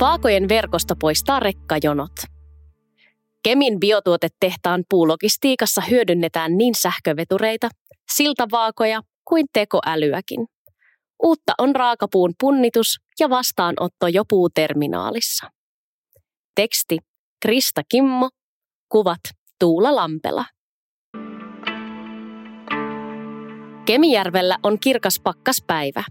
Vaakojen verkosto poistaa rekkajonot. Kemin biotuotetehtaan puulogistiikassa hyödynnetään niin sähkövetureita, siltavaakoja kuin tekoälyäkin. Uutta on raakapuun punnitus ja vastaanotto jo puuterminaalissa. Teksti Krista Kimmo, kuvat Tuula Lampela. Kemijärvellä on kirkas pakkaspäivä.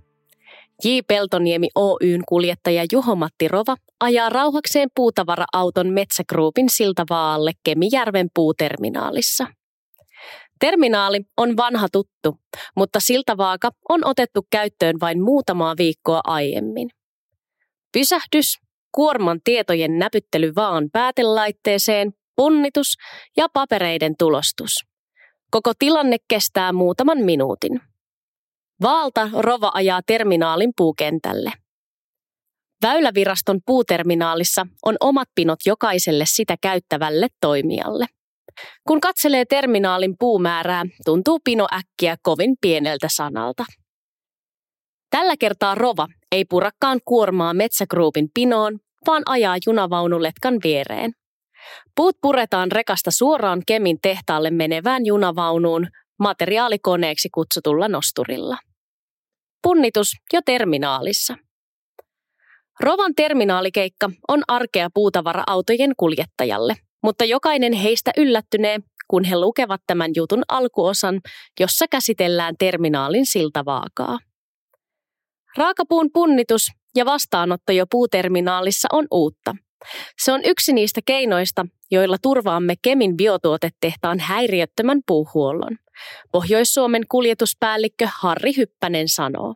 J. Peltoniemi Oyn kuljettaja Juho-Matti Rova ajaa rauhakseen puutavara-auton Metsägruupin siltavaalle Kemijärven puuterminaalissa. Terminaali on vanha tuttu, mutta siltavaaka on otettu käyttöön vain muutamaa viikkoa aiemmin. Pysähdys, kuorman tietojen näpyttely vaan päätelaitteeseen, punnitus ja papereiden tulostus. Koko tilanne kestää muutaman minuutin. Vaalta Rova ajaa terminaalin puukentälle. Väyläviraston puuterminaalissa on omat pinot jokaiselle sitä käyttävälle toimijalle. Kun katselee terminaalin puumäärää, tuntuu pino äkkiä kovin pieneltä sanalta. Tällä kertaa Rova ei purakkaan kuormaa Metsägruupin pinoon, vaan ajaa junavaunuletkan viereen. Puut puretaan rekasta suoraan Kemin tehtaalle menevään junavaunuun materiaalikoneeksi kutsutulla nosturilla. Punnitus jo terminaalissa. Rovan terminaalikeikka on arkea puutavara-autojen kuljettajalle, mutta jokainen heistä yllättynee, kun he lukevat tämän jutun alkuosan, jossa käsitellään terminaalin siltavaakaa. Raakapuun punnitus ja vastaanotto jo puuterminaalissa on uutta. Se on yksi niistä keinoista, joilla turvaamme Kemin biotuotetehtaan häiriöttömän puuhuollon. Pohjois-Suomen kuljetuspäällikkö Harri Hyppänen sanoo.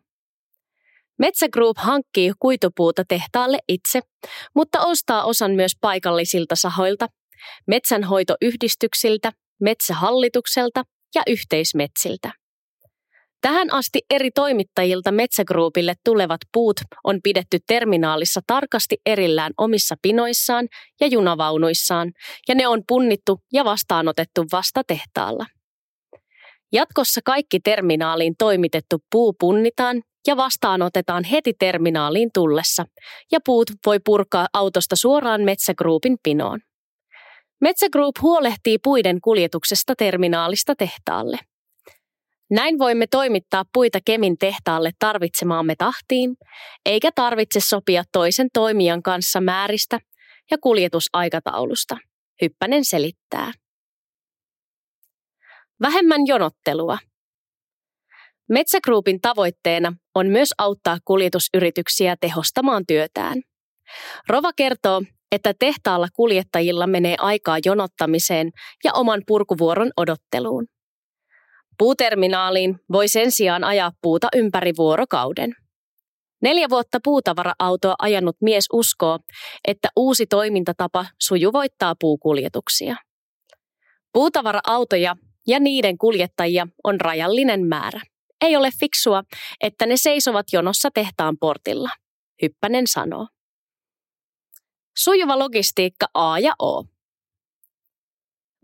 Metsä Group hankkii kuitupuuta tehtaalle itse, mutta ostaa osan myös paikallisilta sahoilta, metsänhoitoyhdistyksiltä, metsähallitukselta ja yhteismetsiltä. Tähän asti eri toimittajilta Metsägruupille tulevat puut on pidetty terminaalissa tarkasti erillään omissa pinoissaan ja junavaunuissaan, ja ne on punnittu ja vastaanotettu vasta tehtaalla. Jatkossa kaikki terminaaliin toimitettu puu punnitaan ja vastaanotetaan heti terminaaliin tullessa, ja puut voi purkaa autosta suoraan Metsägruupin pinoon. Metsägroup huolehtii puiden kuljetuksesta terminaalista tehtaalle – näin voimme toimittaa puita Kemin tehtaalle tarvitsemaamme tahtiin, eikä tarvitse sopia toisen toimijan kanssa määristä ja kuljetusaikataulusta. Hyppänen selittää. Vähemmän jonottelua. Metsägruupin tavoitteena on myös auttaa kuljetusyrityksiä tehostamaan työtään. Rova kertoo, että tehtaalla kuljettajilla menee aikaa jonottamiseen ja oman purkuvuoron odotteluun. Puuterminaaliin voi sen sijaan ajaa puuta ympäri vuorokauden. Neljä vuotta puutavara-autoa ajanut mies uskoo, että uusi toimintatapa sujuvoittaa puukuljetuksia. Puutavara-autoja ja niiden kuljettajia on rajallinen määrä. Ei ole fiksua, että ne seisovat jonossa tehtaan portilla, Hyppänen sanoo. Sujuva logistiikka A ja O.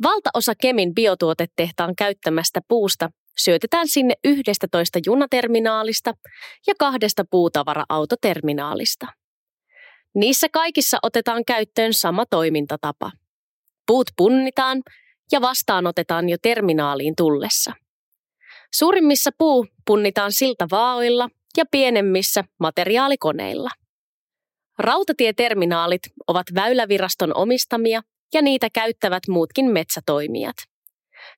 Valtaosa Kemin biotuotetehtaan käyttämästä puusta syötetään sinne 11 junaterminaalista ja kahdesta puutavara-autoterminaalista. Niissä kaikissa otetaan käyttöön sama toimintatapa. Puut punnitaan ja vastaanotetaan jo terminaaliin tullessa. Suurimmissa puu punnitaan siltavaoilla ja pienemmissä materiaalikoneilla. Rautatieterminaalit ovat väyläviraston omistamia ja niitä käyttävät muutkin metsätoimijat.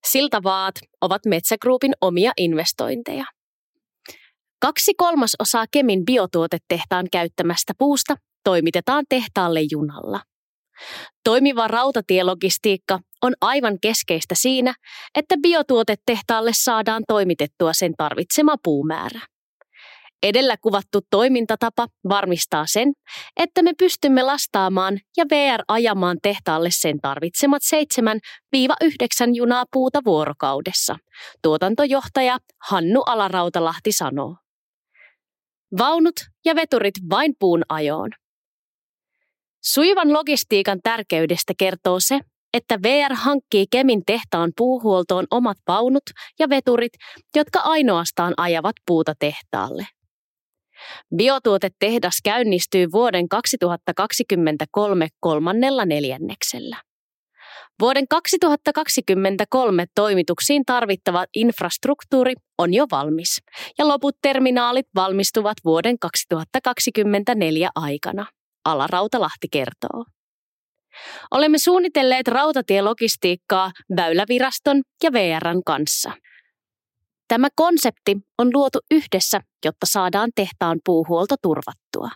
Siltavaat ovat Metsägruupin omia investointeja. Kaksi kolmasosaa Kemin biotuotetehtaan käyttämästä puusta toimitetaan tehtaalle junalla. Toimiva rautatielogistiikka on aivan keskeistä siinä, että biotuotetehtaalle saadaan toimitettua sen tarvitsema puumäärä. Edellä kuvattu toimintatapa varmistaa sen, että me pystymme lastaamaan ja VR ajamaan tehtaalle sen tarvitsemat 7-9 junaa puuta vuorokaudessa, tuotantojohtaja Hannu Alarautalahti sanoo. Vaunut ja veturit vain puun ajoon. Sujuvan logistiikan tärkeydestä kertoo se, että VR hankkii Kemin tehtaan puuhuoltoon omat vaunut ja veturit, jotka ainoastaan ajavat puuta tehtaalle. Biotuotetehdas käynnistyy vuoden 2023 kolmannella neljänneksellä. Vuoden 2023 toimituksiin tarvittava infrastruktuuri on jo valmis ja loput terminaalit valmistuvat vuoden 2024 aikana, Alarautalahti kertoo. Olemme suunnitelleet rautatielogistiikkaa Väyläviraston ja VRn kanssa. Tämä konsepti on luotu yhdessä, jotta saadaan tehtaan puuhuolto turvattua.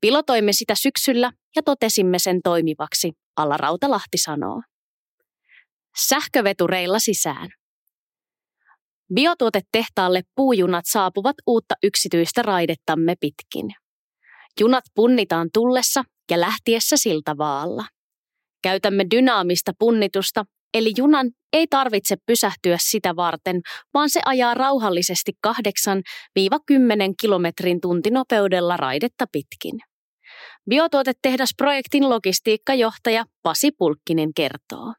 Pilotoimme sitä syksyllä ja totesimme sen toimivaksi, Alla Rautalahti sanoo. Sähkövetureilla sisään. Biotuotetehtaalle puujunat saapuvat uutta yksityistä raidettamme pitkin. Junat punnitaan tullessa ja lähtiessä siltavaalla. Käytämme dynaamista punnitusta, eli junan ei tarvitse pysähtyä sitä varten, vaan se ajaa rauhallisesti 8-10 kilometrin tuntinopeudella raidetta pitkin. Biotuotetehdasprojektin logistiikkajohtaja Pasi Pulkkinen kertoo.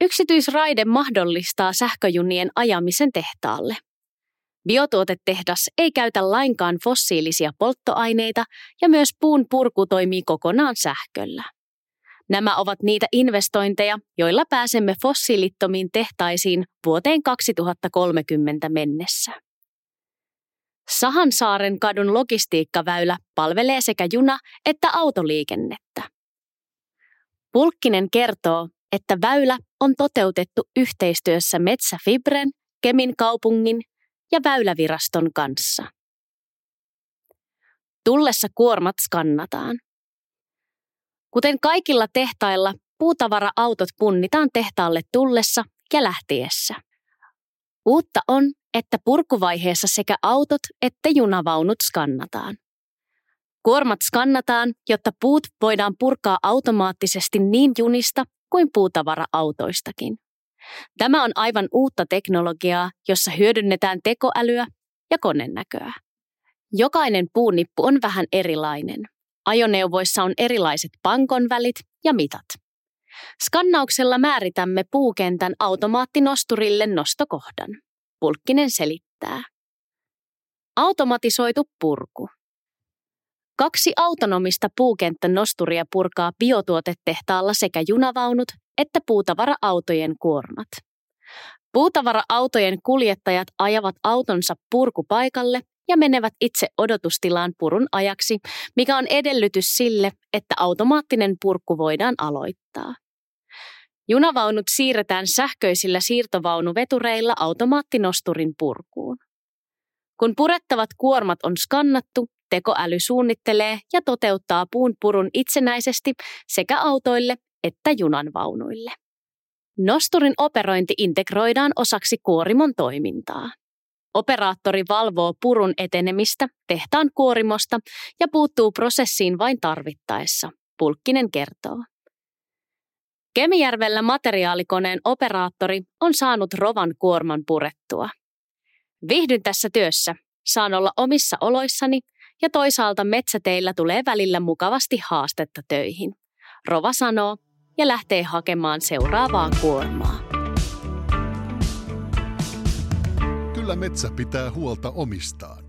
Yksityisraide mahdollistaa sähköjunien ajamisen tehtaalle. Biotuotetehdas ei käytä lainkaan fossiilisia polttoaineita ja myös puun purku toimii kokonaan sähköllä. Nämä ovat niitä investointeja, joilla pääsemme fossiilittomiin tehtaisiin vuoteen 2030 mennessä. Sahansaaren kadun logistiikkaväylä palvelee sekä juna- että autoliikennettä. Pulkkinen kertoo, että väylä on toteutettu yhteistyössä Metsäfibren, Kemin kaupungin ja Väyläviraston kanssa. Tullessa kuormat skannataan. Kuten kaikilla tehtailla, puutavara-autot punnitaan tehtaalle tullessa ja lähtiessä. Uutta on, että purkuvaiheessa sekä autot että junavaunut skannataan. Kuormat skannataan, jotta puut voidaan purkaa automaattisesti niin junista kuin puutavara-autoistakin. Tämä on aivan uutta teknologiaa, jossa hyödynnetään tekoälyä ja konennäköä. Jokainen puunippu on vähän erilainen. Ajoneuvoissa on erilaiset pankon välit ja mitat. Skannauksella määritämme puukentän automaattinosturille nostokohdan. Pulkkinen selittää. Automatisoitu purku. Kaksi autonomista puukenttänosturia purkaa biotuotetehtaalla sekä junavaunut että puutavara-autojen kuormat. Puutavara-autojen kuljettajat ajavat autonsa purkupaikalle ja menevät itse odotustilaan purun ajaksi, mikä on edellytys sille, että automaattinen purku voidaan aloittaa. Junavaunut siirretään sähköisillä siirtovaunuvetureilla automaattinosturin purkuun. Kun purettavat kuormat on skannattu, tekoäly suunnittelee ja toteuttaa puun purun itsenäisesti sekä autoille että junanvaunuille. Nosturin operointi integroidaan osaksi kuorimon toimintaa. Operaattori valvoo purun etenemistä tehtaan kuorimosta ja puuttuu prosessiin vain tarvittaessa, Pulkkinen kertoo. Kemijärvellä materiaalikoneen operaattori on saanut rovan kuorman purettua. Vihdyn tässä työssä, saan olla omissa oloissani ja toisaalta metsäteillä tulee välillä mukavasti haastetta töihin. Rova sanoo ja lähtee hakemaan seuraavaa kuormaa. Kyllä metsä pitää huolta omistaan.